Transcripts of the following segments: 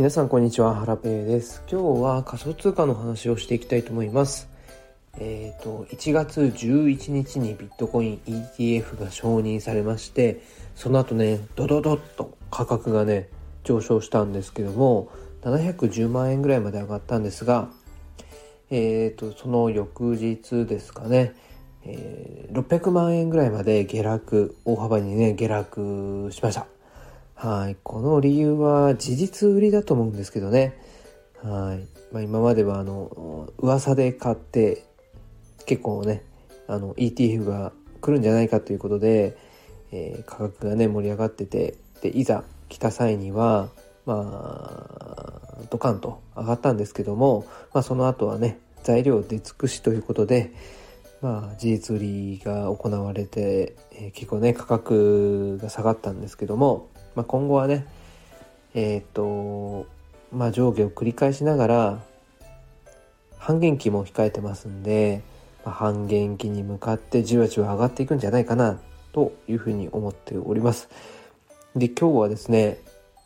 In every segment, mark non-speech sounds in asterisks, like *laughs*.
皆さんこんにちは、ハラペーです。今日は仮想通貨の話をしていきたいと思います。えっ、ー、と、1月11日にビットコイン ETF が承認されまして、その後ね、ドドドッと価格がね、上昇したんですけども、710万円ぐらいまで上がったんですが、えっ、ー、と、その翌日ですかね、えー、600万円ぐらいまで下落、大幅にね、下落しました。はい。この理由は事実売りだと思うんですけどね。はい。まあ、今まではあの、噂で買って結構ね、あの ETF が来るんじゃないかということで、えー、価格がね、盛り上がってて、で、いざ来た際には、まあ、ドカンと上がったんですけども、まあ、その後はね、材料出尽くしということで、まあ、事実売りが行われて、えー、結構ね、価格が下がったんですけども、まあ、今後はねえっ、とまあ上下を繰り返しながら半減期も控えてますんで、まあ、半減期に向かってじわじわ上がっていくんじゃないかなというふうに思っております。で今日はですね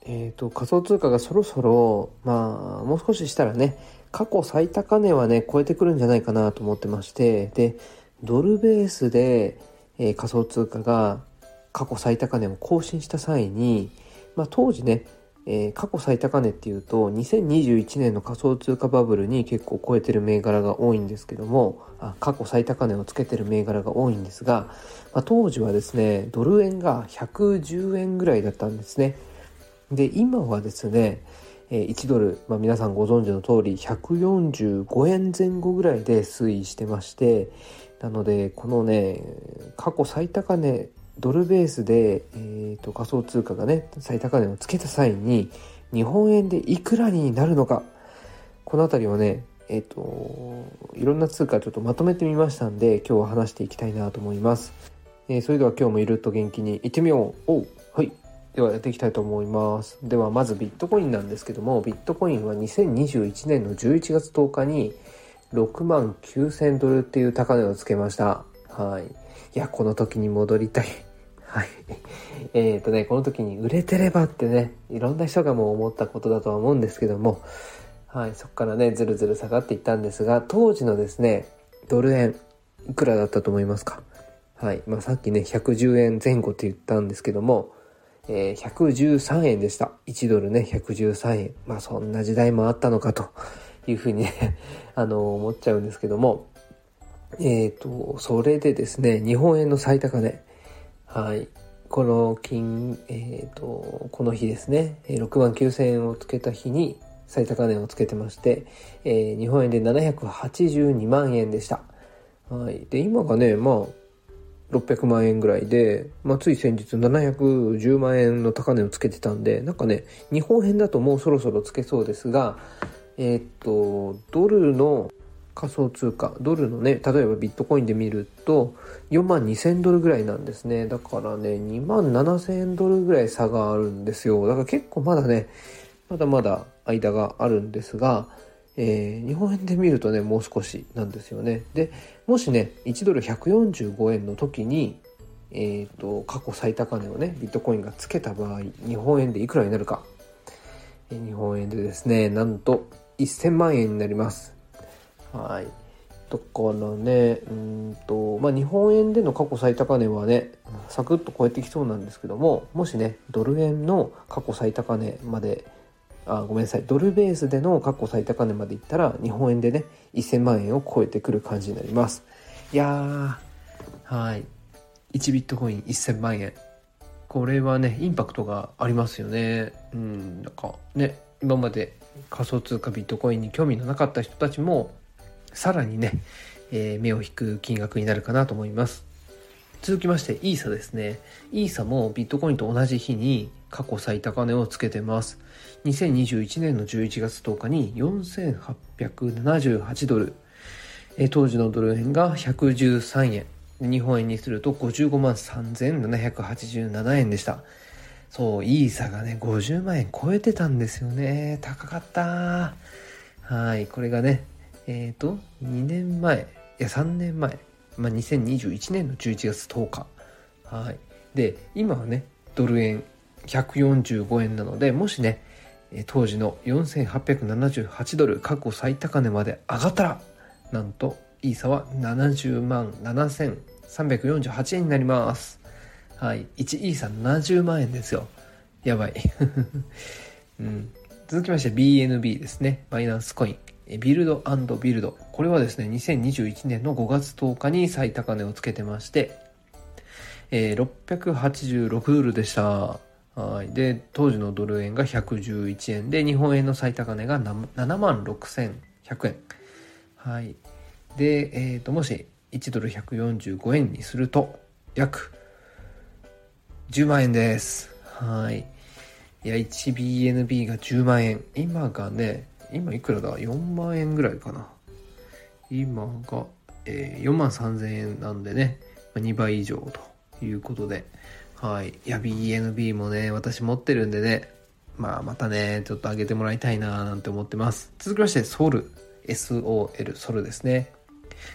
えーと、仮想通貨がそろそろまあもう少ししたらね過去最高値はね超えてくるんじゃないかなと思ってましてでドルベースで、えー、仮想通貨が過去最高値を更新した際に、まあ、当時ね、えー、過去最高値っていうと2021年の仮想通貨バブルに結構超えてる銘柄が多いんですけどもあ過去最高値をつけてる銘柄が多いんですが、まあ、当時はですねドル円が110円ぐらいだったんですね。で今はですね1ドル、まあ、皆さんご存知の通り145円前後ぐらいで推移してましてなのでこのね過去最高値ドルベースで、えーと、仮想通貨がね最高値をつけた際に日本円でいくらになるのか。この辺りをねえっ、ー、といろんな通貨ちょっとまとめてみましたんで今日は話していきたいなと思います、えー、それでは今日もゆるっと元気にいってみよう。おはい。ではやっていきたいと思います。ではまずビットコインなんですけどもビットコインは2021年の11月10日に6万9000ドルっていう高値をつけました。はいいやこの時に戻りたい *laughs* はい。えっ、ー、とね、この時に売れてればってね、いろんな人がもう思ったことだとは思うんですけども、はい、そこからね、ずるずる下がっていったんですが、当時のですね、ドル円、いくらだったと思いますか？はい。まあ、さっきね、110円前後って言ったんですけども、えー、113円でした。1ドルね、113円。まあ、そんな時代もあったのかというふうにね *laughs* あの、思っちゃうんですけども、えっ、ー、と、それでですね、日本円の最高値、はい。この金、えっ、ー、と、この日ですね、6万9000円をつけた日に最高値をつけてまして、えー、日本円で782万円でした。はい。で、今がね、まあ、600万円ぐらいで、まあ、つい先日710万円の高値をつけてたんで、なんかね、日本円だともうそろそろつけそうですが、えっ、と、ドルの仮想通貨ドルのね例えばビットコインで見ると4万2000ドルぐらいなんですね。だからね2万7000ドルぐらい差があるんですよ。だから結構まだねまだまだ間があるんですが、えー、日本円で見るとねもう少しなんですよね。でもしね1ドル145円の時にえーと、過去最高値をねビットコインがつけた場合日本円でいくらになるか、え日本円でですねなんと1000万円になります。はい。だからね、うんと、まあ、日本円での過去最高値はね、サクッと超えてきそうなんですけども、もしね、ドル円の過去最高値まで、あ、ごめんなさい、ドルベースでの過去最高値までいったら、日本円でね、1000万円を超えてくる感じになります。いやー、はい。1ビットコイン1000万円。これはね、インパクトがありますよね。うん、なんかね、今まで仮想通貨ビットコインに興味のなかった人たちもさらにね、えー、目を引く金額になるかなと思います。続きまして、イーサですね。イーサもビットコインと同じ日に過去最高値をつけてます。2021年の11月10日に4878ドル。えー、当時のドル円が113円。日本円にすると55万3787円でした。そう、イーサがね、50万円超えてたんですよね。高かった。はい、これがね、えっ、ー、と、2年前、いや、3年前、まあ、2021年の11月10日。はい。で、今はね、ドル円145円なので、もしね、当時の4878ドル過去最高値まで上がったらなんとイーサは70万7348円になります。はい。1イーサ70万円ですよ。やばい、*laughs* うん、続きまして BNB ですね。バイナンスコイン。ビルドビルドこれはですね2021年の5月10日に最高値をつけてましてえー、686ドルでした。はい。で、当時のドル円が111円で、日本円の最高値が7万6100円。はい。で、えっ、ー、と、もし1ドル145円にすると、約10万円です。はい。いや、1BNB が10万円。今がね、今いくらだ ?4 万円ぐらいかな。今が、えー、4万3000円なんでね、2倍以上と。いうことで、はい。いや、BNB もね、私持ってるんでね、まあ、またね、ちょっと上げてもらいたいななんて思ってます。続きまして、ソル。SOL、ソルですね。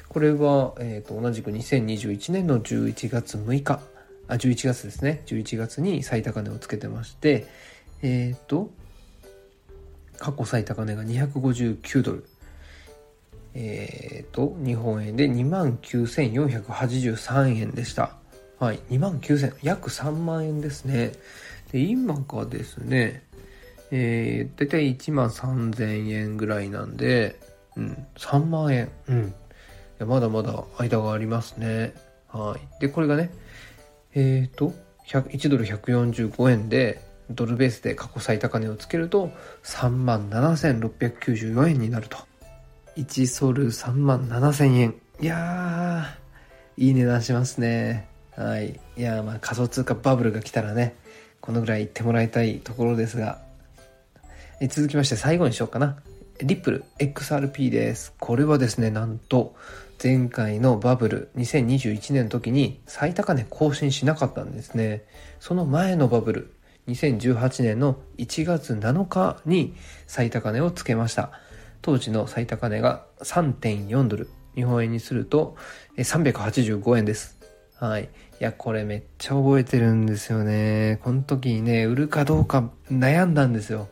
これは、えっ、ー、と、同じく2021年の11月6日、あ、11月ですね。11月に最高値をつけてまして、えっ、ー、と、過去最高値が259ドル。えっ、ー、と、日本円で29,483円でした。はい、2万9000、約3万円ですね。で、今がですね、えー、だいたい1万3000円ぐらいなんで、うん、3万円。うん。まだまだ間がありますね。はい。で、これがね、えっ、ー、と、1ドル145円で、ドルベースで過去最高値をつけると、3万7694円になると。1ソル3万7000円。いやー、いい値段しますね。はい。いや、まあ仮想通貨バブルが来たらね、このぐらい言ってもらいたいところですが、え続きまして最後にしようかな。リップル XRP です。これはですね、なんと、前回のバブル2021年の時に最高値更新しなかったんですね。その前のバブル2018年の1月7日に最高値をつけました。当時の最高値が3.4ドル。日本円にすると385円です。はい。いや、これめっちゃ覚えてるんですよね。この時にね、売るかどうか悩んだんですよ。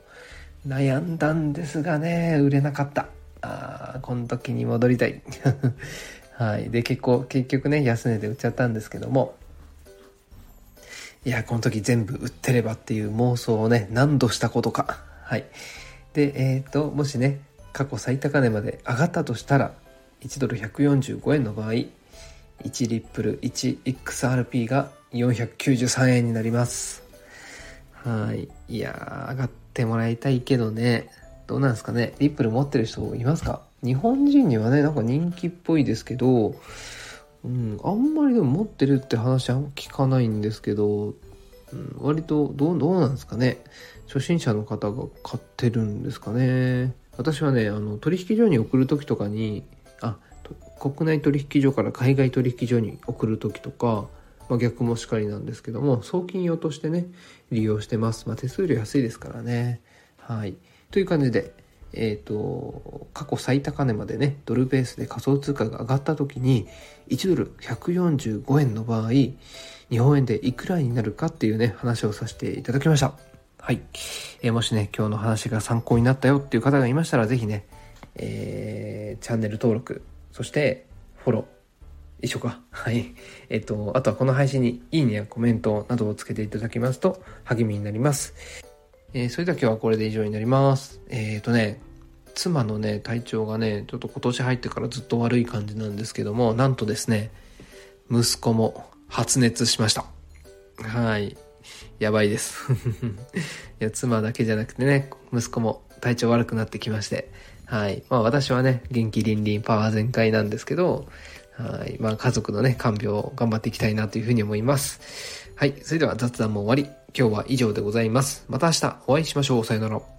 悩んだんですがね、売れなかった。ああ、この時に戻りたい。*laughs* はい。で、結構、結局ね、安値で売っちゃったんですけども、いや、この時全部売ってればっていう妄想をね、何度したことか。はい。で、えっ、ー、と、もしね、過去最高値まで上がったとしたら、1ドル145円の場合、1リップル 1XRP が493円になります。はい。いやー、上がってもらいたいけどね。どうなんですかね。リップル持ってる人いますか？日本人にはね、なんか人気っぽいですけど、うん、あんまりでも持ってるって話は聞かないんですけど、うん、割とどう、どうなんですかね。初心者の方が買ってるんですかね。私はね、あの、取引所に送る時とかに、あ、国内取引所から海外取引所に送る時とか、まあ、逆もしかりなんですけども送金用としてね利用してます、まあ、手数料安いですからねはいという感じでえっ、ー、と過去最高値までねドルベースで仮想通貨が上がった時に1ドル145円の場合日本円でいくらになるかっていうね話をさせていただきましたはい、えー、もしね今日の話が参考になったよっていう方がいましたら是非ねえー、チャンネル登録そして、フォロー。一緒か。はい。えっと、あとはこの配信にいいねやコメントなどをつけていただきますと励みになります。えー、それでは今日はこれで以上になります。えっ、ー、とね、妻のね、体調がね、ちょっと今年入ってからずっと悪い感じなんですけども、なんとですね、息子も発熱しました。はい。やばいです。*laughs* いや、妻だけじゃなくてね、息子も体調悪くなってきまして、はい。まあ私はね、元気凛々パワー全開なんですけど、はい。まあ家族のね、看病を頑張っていきたいなというふうに思います。はい。それでは雑談も終わり。今日は以上でございます。また明日お会いしましょう。さよなら。